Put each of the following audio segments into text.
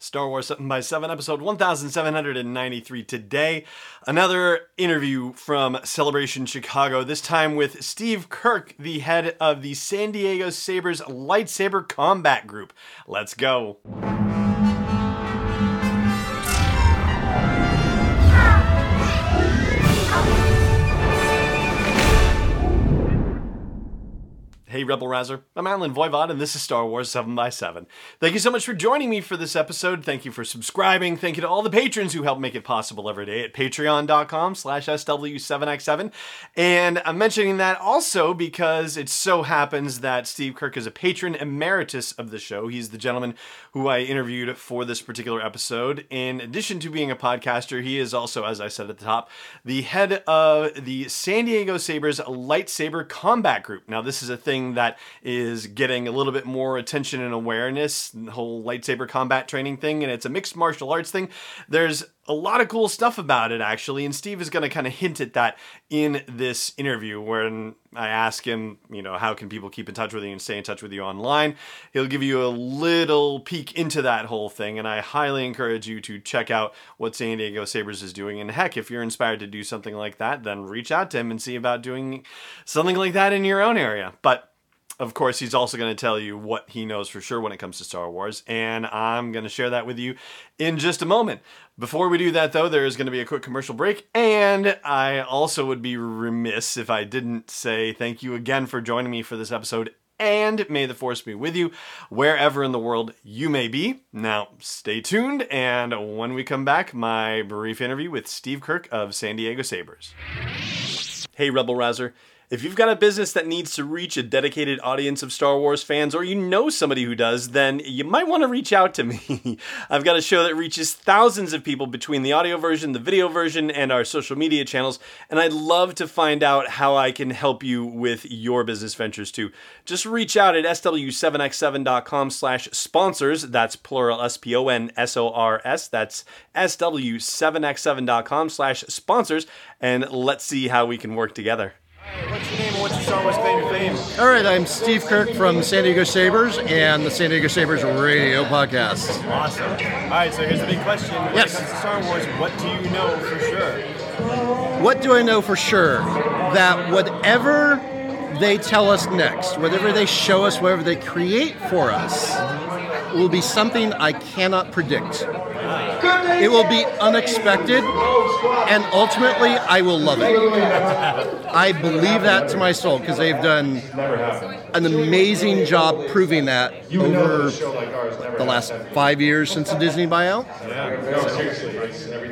Star Wars 7 by 7 episode 1793 today. Another interview from Celebration Chicago, this time with Steve Kirk, the head of the San Diego Sabres lightsaber combat group. Let's go. Hey, Rebel Rouser. I'm Allen Voivod, and this is Star Wars 7 by 7 Thank you so much for joining me for this episode. Thank you for subscribing. Thank you to all the patrons who help make it possible every day at patreon.com slash SW7X7. And I'm mentioning that also because it so happens that Steve Kirk is a patron emeritus of the show. He's the gentleman who I interviewed for this particular episode. In addition to being a podcaster, he is also, as I said at the top, the head of the San Diego Sabres lightsaber combat group. Now, this is a thing that is getting a little bit more attention and awareness, the whole lightsaber combat training thing, and it's a mixed martial arts thing. There's a lot of cool stuff about it actually and steve is going to kind of hint at that in this interview when i ask him you know how can people keep in touch with you and stay in touch with you online he'll give you a little peek into that whole thing and i highly encourage you to check out what san diego sabres is doing and heck if you're inspired to do something like that then reach out to him and see about doing something like that in your own area but of course, he's also going to tell you what he knows for sure when it comes to Star Wars, and I'm going to share that with you in just a moment. Before we do that, though, there is going to be a quick commercial break, and I also would be remiss if I didn't say thank you again for joining me for this episode. And may the force be with you wherever in the world you may be. Now, stay tuned, and when we come back, my brief interview with Steve Kirk of San Diego Sabres. Hey, Rebel Rouser. If you've got a business that needs to reach a dedicated audience of Star Wars fans, or you know somebody who does, then you might want to reach out to me. I've got a show that reaches thousands of people between the audio version, the video version, and our social media channels, and I'd love to find out how I can help you with your business ventures too. Just reach out at sw7x7.com slash sponsors. That's plural S-P-O-N-S-O-R-S. That's sw7x7.com slash sponsors, and let's see how we can work together. What's your name and what's your Star Wars claim to fame? All right, I'm Steve Kirk from San Diego Sabres and the San Diego Sabres Radio Podcast. Awesome. All right, so here's the big question. When Yes. it comes to Star Wars, what do you know for sure? What do I know for sure? That whatever they tell us next, whatever they show us, whatever they create for us, will be something I cannot predict. It will be unexpected, and ultimately, I will love it. I believe that to my soul because they've done an amazing job proving that over the last five years since the Disney buyout.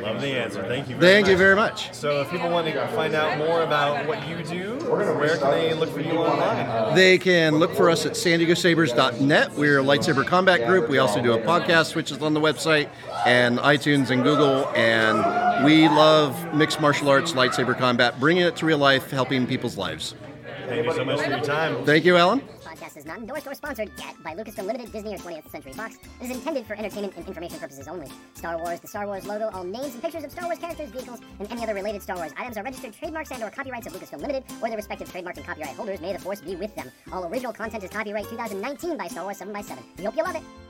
Love the answer. Thank you very Thank much. you very much. So if people want to find out more about what you do, where can they look for you online? They can look for us at san diego sabres.net. We're a lightsaber combat group. We also do a podcast, which is on the website, and iTunes and Google. And we love mixed martial arts, lightsaber combat, bringing it to real life, helping people's lives. Thank you so much for your time. Thank you, Allen. podcast is not endorsed or sponsored yet by Lucasfilm Limited, Disney, or 20th Century Fox. It is intended for entertainment and information purposes only. Star Wars, the Star Wars logo, all names and pictures of Star Wars characters, vehicles, and any other related Star Wars items are registered trademarks and/or copyrights of Lucasfilm Limited or their respective trademark and copyright holders. May the force be with them. All original content is copyright 2019 by Star Wars 7 by 7 We hope you love it.